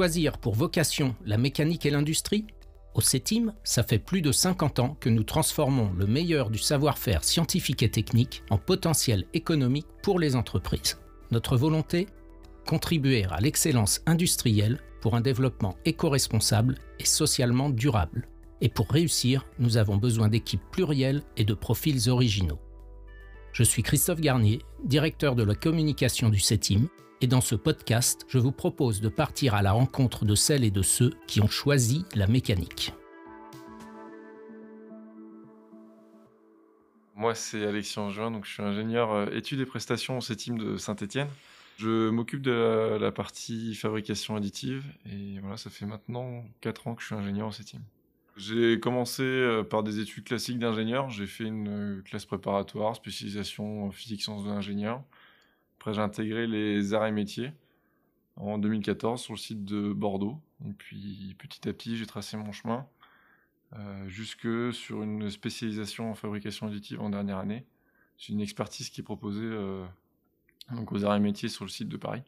Choisir pour vocation la mécanique et l'industrie Au CETIM, ça fait plus de 50 ans que nous transformons le meilleur du savoir-faire scientifique et technique en potentiel économique pour les entreprises. Notre volonté Contribuer à l'excellence industrielle pour un développement éco-responsable et socialement durable. Et pour réussir, nous avons besoin d'équipes plurielles et de profils originaux. Je suis Christophe Garnier, directeur de la communication du CETIM, et dans ce podcast, je vous propose de partir à la rencontre de celles et de ceux qui ont choisi la mécanique. Moi, c'est Alexis Angevin, donc je suis ingénieur euh, études et prestations au CETIM de Saint-Etienne. Je m'occupe de la, partie fabrication additive et voilà, ça fait maintenant 4 ans que je suis ingénieur au CETIM. J'ai commencé euh, par des études classiques d'ingénieur. J'ai fait une euh, classe préparatoire, spécialisation physique sciences de l'ingénieur. Après, j'ai intégré les arts et métiers en 2014 sur le site de Bordeaux. Et puis, petit à petit, j'ai tracé mon chemin euh, jusque sur une spécialisation en fabrication additive en dernière année. C'est une expertise qui est proposée donc aux arts et métiers sur le site de Paris.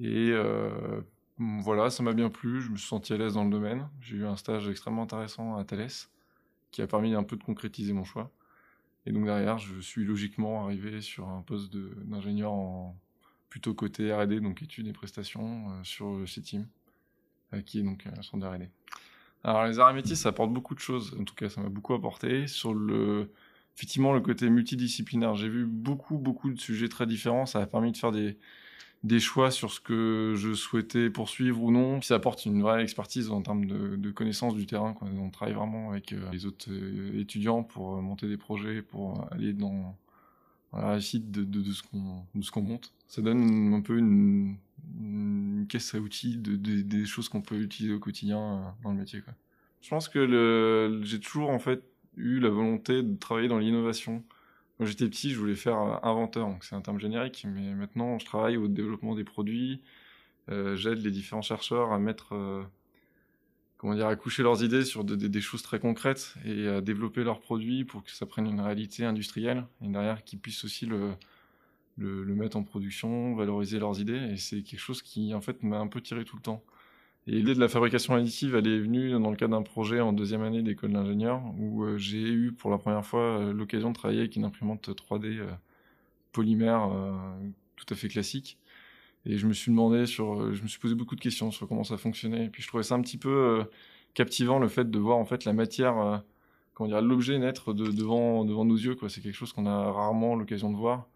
Et euh, voilà, ça m'a bien plu, je me suis senti à l'aise dans le domaine. J'ai eu un stage extrêmement intéressant à Thales qui a permis un peu de concrétiser mon choix. Et donc derrière, je suis logiquement arrivé sur un poste d'ingénieur en plutôt côté R&D, donc études et prestations euh, sur CITIM, euh, qui est donc un centre R&D. Alors les arts ça apporte beaucoup de choses. En tout cas, ça m'a beaucoup apporté. Sur le effectivement le côté multidisciplinaire. J'ai vu beaucoup, beaucoup de sujets très différents. Ça a permis de faire des, des choix sur ce que je souhaitais poursuivre ou non. Ça apporte une vraie expertise en termes de, de connaissance du terrain. On travaille vraiment avec euh, les autres euh, étudiants pour euh, monter des projets, pour aller dans la réussite de, ce qu'on monte. Ça donne un peu une, caisse à outils de, des choses qu'on peut utiliser au quotidien dans le métier. Je pense que j'ai toujours en fait eu la volonté de travailler dans l'innovation. Quand j'étais petit, je voulais faire inventeur, donc c'est un terme générique, mais maintenant je travaille au développement des produits, euh, j'aide les différents chercheurs à mettre, euh, comment dire, à coucher leurs idées sur des choses très concrètes et à développer leurs produits pour que ça prenne une réalité industrielle et derrière qu'ils puissent aussi le, mettre en production, valoriser leurs idées et c'est quelque chose qui en fait m'a un peu tiré tout le temps. Et l'idée de la fabrication additive, elle est venue dans le cadre d'un projet en deuxième année d'école d'ingénieur où euh, j'ai eu pour la première fois euh, l'occasion de travailler avec une imprimante 3D euh, polymère tout à fait classique. Et je me suis demandé sur, je me suis posé beaucoup de questions sur comment ça fonctionnait. Et puis je trouvais ça un petit peu captivant le fait de voir en fait la matière, comment dire, l'objet naître de, devant devant nos yeux. Quoi, c'est quelque chose qu'on a rarement l'occasion de voir.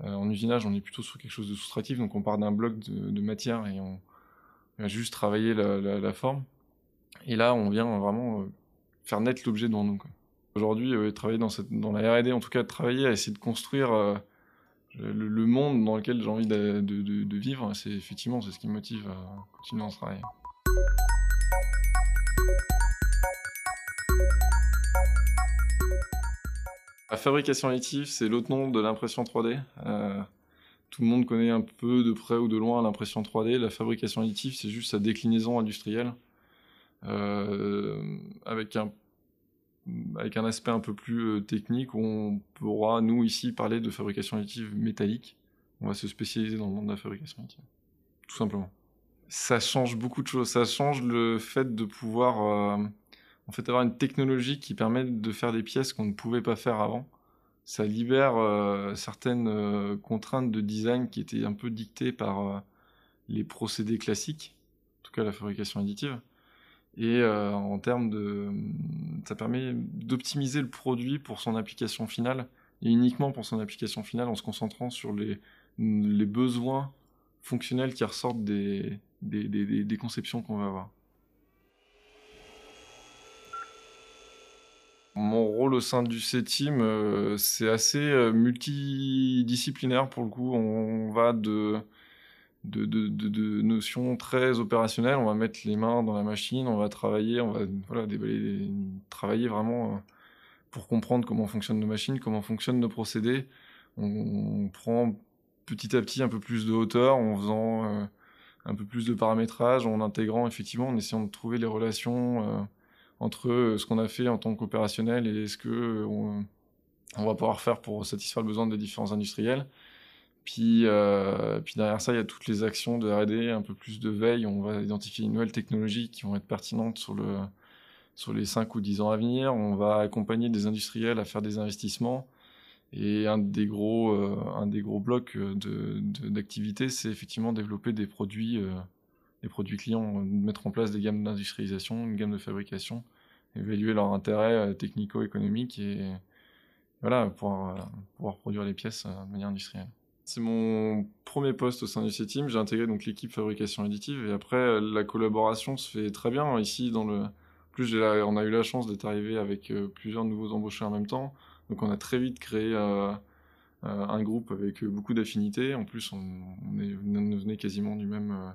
en usinage, on est plutôt sur quelque chose de soustractif, donc on part d'un bloc de, de matière et on juste travaillé la, forme. Et là, on vient vraiment euh, faire naître l'objet devant nous. Aujourd'hui, euh, travailler dans, la R&D, en tout cas, travailler à essayer de construire euh, le, monde dans lequel j'ai envie de, vivre, c'est effectivement ce qui me motive à continuer dans ce travail. La fabrication additive, c'est l'autre nom de l'impression 3D tout le monde connaît un peu de près ou de loin l'impression 3D. La fabrication additive, c'est juste sa déclinaison industrielle euh, avec un aspect un peu plus euh, technique on pourra, nous, ici, parler de fabrication additive métallique. On va se spécialiser dans le monde de la fabrication additive. Tout simplement. Ça change beaucoup de choses. Ça change le fait de pouvoir, euh, avoir une technologie qui permet de faire des pièces qu'on ne pouvait pas faire avant ça libère euh, certaines euh, contraintes de design qui étaient un peu dictées par euh, les procédés classiques, en tout cas la fabrication additive. Et en termes de, ça permet d'optimiser le produit pour son application finale et uniquement pour son application finale en se concentrant sur les, besoins fonctionnels qui ressortent des, des, des conceptions qu'on va avoir. Mon rôle au sein du C-Team, euh, c'est assez euh, multidisciplinaire pour le coup. On va de, notions très opérationnelles. On va mettre les mains dans la machine, on va travailler, on va travailler vraiment euh, pour comprendre comment fonctionnent nos machines, comment fonctionnent nos procédés. On, prend petit à petit un peu plus de hauteur en faisant un peu plus de paramétrage, en intégrant effectivement, en essayant de trouver les relations entre euh, ce qu'on a fait en tant qu'opérationnel et ce que euh, on, va pouvoir faire pour satisfaire le besoin des différents industriels. Puis, euh, derrière ça, il y a toutes les actions de R&D, un peu plus de veille. On va identifier une nouvelles technologies qui vont être pertinentes sur, le, sur les 5 ou 10 ans à venir. On va accompagner des industriels à faire des investissements. Et un des gros, blocs d'activité, c'est effectivement développer des produits, des produits clients, mettre en place des gammes d'industrialisation, une gamme de fabrication, évaluer leur intérêt technico-économique et voilà, pouvoir, pouvoir produire les pièces de manière industrielle. C'est mon premier poste au sein du C-Team. J'ai intégré donc l'équipe fabrication additive et après la collaboration se fait très bien ici dans le. Plus on a eu la chance d'être arrivé avec euh, plusieurs nouveaux embauchés en même temps, donc on a très vite créé euh, euh, un groupe avec beaucoup d'affinités. En plus, on, on, venait quasiment du même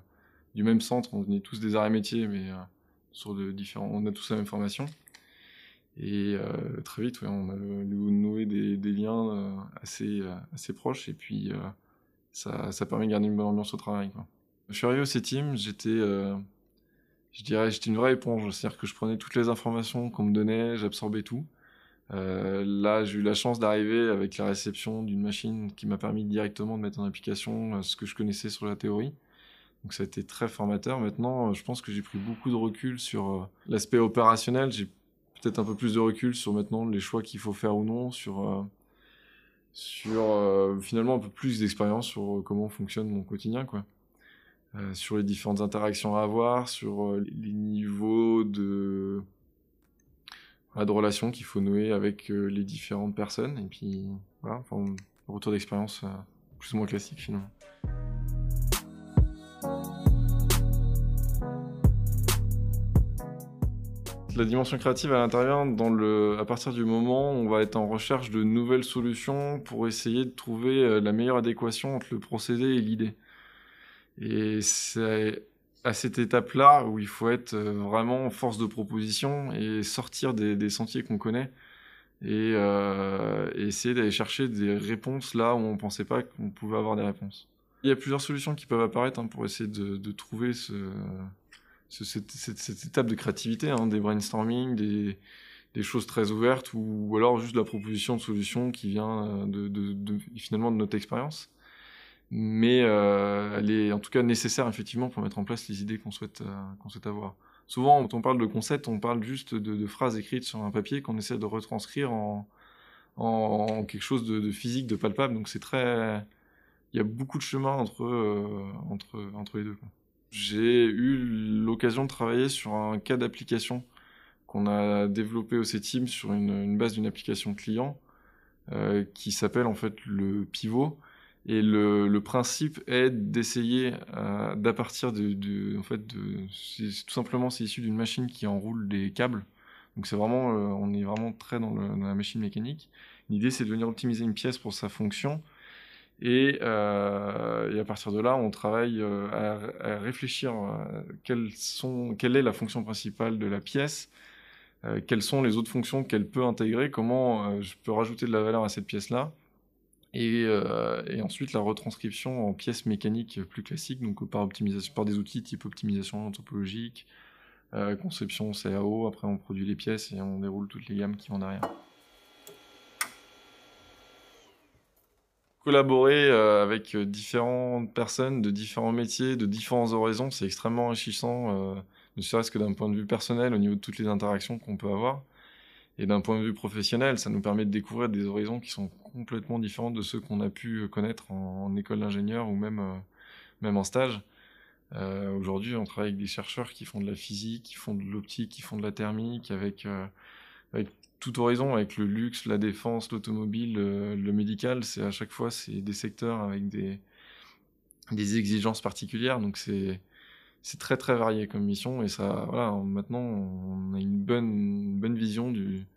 du même centre. On venait tous des arts et métiers, mais sur de différents. On a tous la même formation. Et euh, très vite, on a noué des, des liens euh, assez, euh, assez proches et puis ça, permet de garder une bonne ambiance au travail. Quoi. Je suis arrivé au C-Team, j'étais, je dirais, j'étais une vraie éponge. C'est-à-dire que je prenais toutes les informations qu'on me donnait, j'absorbais tout. là, j'ai eu la chance d'arriver avec la réception d'une machine qui m'a permis directement de mettre en application ce que je connaissais sur la théorie. Donc ça a été très formateur. Maintenant, je pense que j'ai pris beaucoup de recul sur l'aspect opérationnel. J'ai peut-être un peu plus de recul sur maintenant les choix qu'il faut faire ou non, sur, euh, sur euh, finalement un peu plus d'expérience sur comment fonctionne mon quotidien, quoi. Euh, sur les différentes interactions à avoir, sur les niveaux de, de relations qu'il faut nouer avec les différentes personnes, et puis voilà, enfin, retour d'expérience plus ou moins classique finalement. La dimension créative à l'intérieur, à partir du moment où on va être en recherche de nouvelles solutions pour essayer de trouver euh, la meilleure adéquation entre le procédé et l'idée. Et c'est à cette étape-là où il faut être euh, vraiment force de proposition et sortir des, sentiers qu'on connaît euh, et, essayer d'aller chercher des réponses là où on ne pensait pas qu'on pouvait avoir des réponses. Il y a plusieurs solutions qui peuvent apparaître hein, pour essayer de trouver ce, cette, étape de créativité, hein, des brainstorming, des, choses très ouvertes, ou, alors juste la proposition de solution qui vient euh, finalement de notre expérience. Mais euh, elle est en tout cas nécessaire effectivement pour mettre en place les idées qu'on souhaite, euh, qu'on souhaite avoir. Souvent, quand on parle de concept, on parle juste de, phrases écrites sur un papier qu'on essaie de retranscrire en, quelque chose de, physique, de palpable. Donc c'est très, il y a beaucoup de chemin entre entre entre les deux. J'ai eu l'occasion de travailler sur un cas d'application qu'on a développé au C-Team sur une, base d'une application client euh, qui s'appelle en fait le pivot. Et le, principe est d'essayer euh, d'à partir de, en fait tout simplement c'est issu d'une machine qui enroule des câbles. Donc c'est vraiment, euh, on est vraiment très dans la machine mécanique. L'idée c'est de venir optimiser une pièce pour sa fonction euh, et, à partir de là, on travaille euh, à, réfléchir euh, sont, quelle est la fonction principale de la pièce, quelles sont les autres fonctions qu'elle peut intégrer, comment je peux rajouter de la valeur à cette pièce-là. Et, ensuite la retranscription en pièces mécaniques plus classiques, donc par optimisation, par des outils type optimisation topologique, conception CAO. Après, on produit les pièces et on déroule toutes les gammes qui vont derrière. Collaborer euh, avec euh, différentes personnes de différents métiers, de différents horizons, c'est extrêmement enrichissant, euh, ne serait-ce que d'un point de vue personnel, au niveau de toutes les interactions qu'on peut avoir. Et d'un point de vue professionnel, ça nous permet de découvrir des horizons qui sont complètement différents de ceux qu'on a pu connaître en, école d'ingénieur ou même, même en stage. Aujourd'hui, on travaille avec des chercheurs qui font de la physique, qui font de l'optique, qui font de la thermique, avec, avec tout horizon avec le luxe, la défense, l'automobile, euh, le, médical, c'est à chaque fois c'est des secteurs avec des des exigences particulières, donc c'est c'est très très varié comme mission et ça voilà maintenant on a une bonne bonne vision du,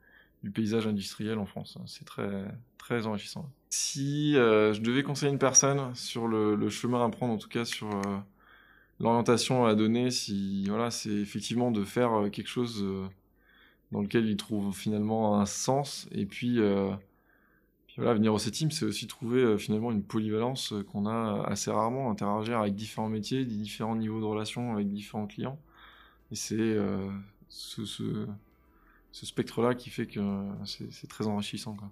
du paysage industriel en France. C'est très très enrichissant. Si euh, je devais conseiller une personne sur le, le, chemin à prendre, en tout cas sur euh, l'orientation à donner, si voilà, c'est effectivement de faire quelque chose dans lequel il trouve finalement un sens. Et puis, euh, voilà, venir au C-Team, c'est aussi trouver euh, finalement une polyvalence euh, qu'on a assez rarement, interagir avec différents métiers, différents niveaux de relations avec différents clients. Et c'est ce, ce, ce spectre-là qui fait que c'est très enrichissant. Quoi.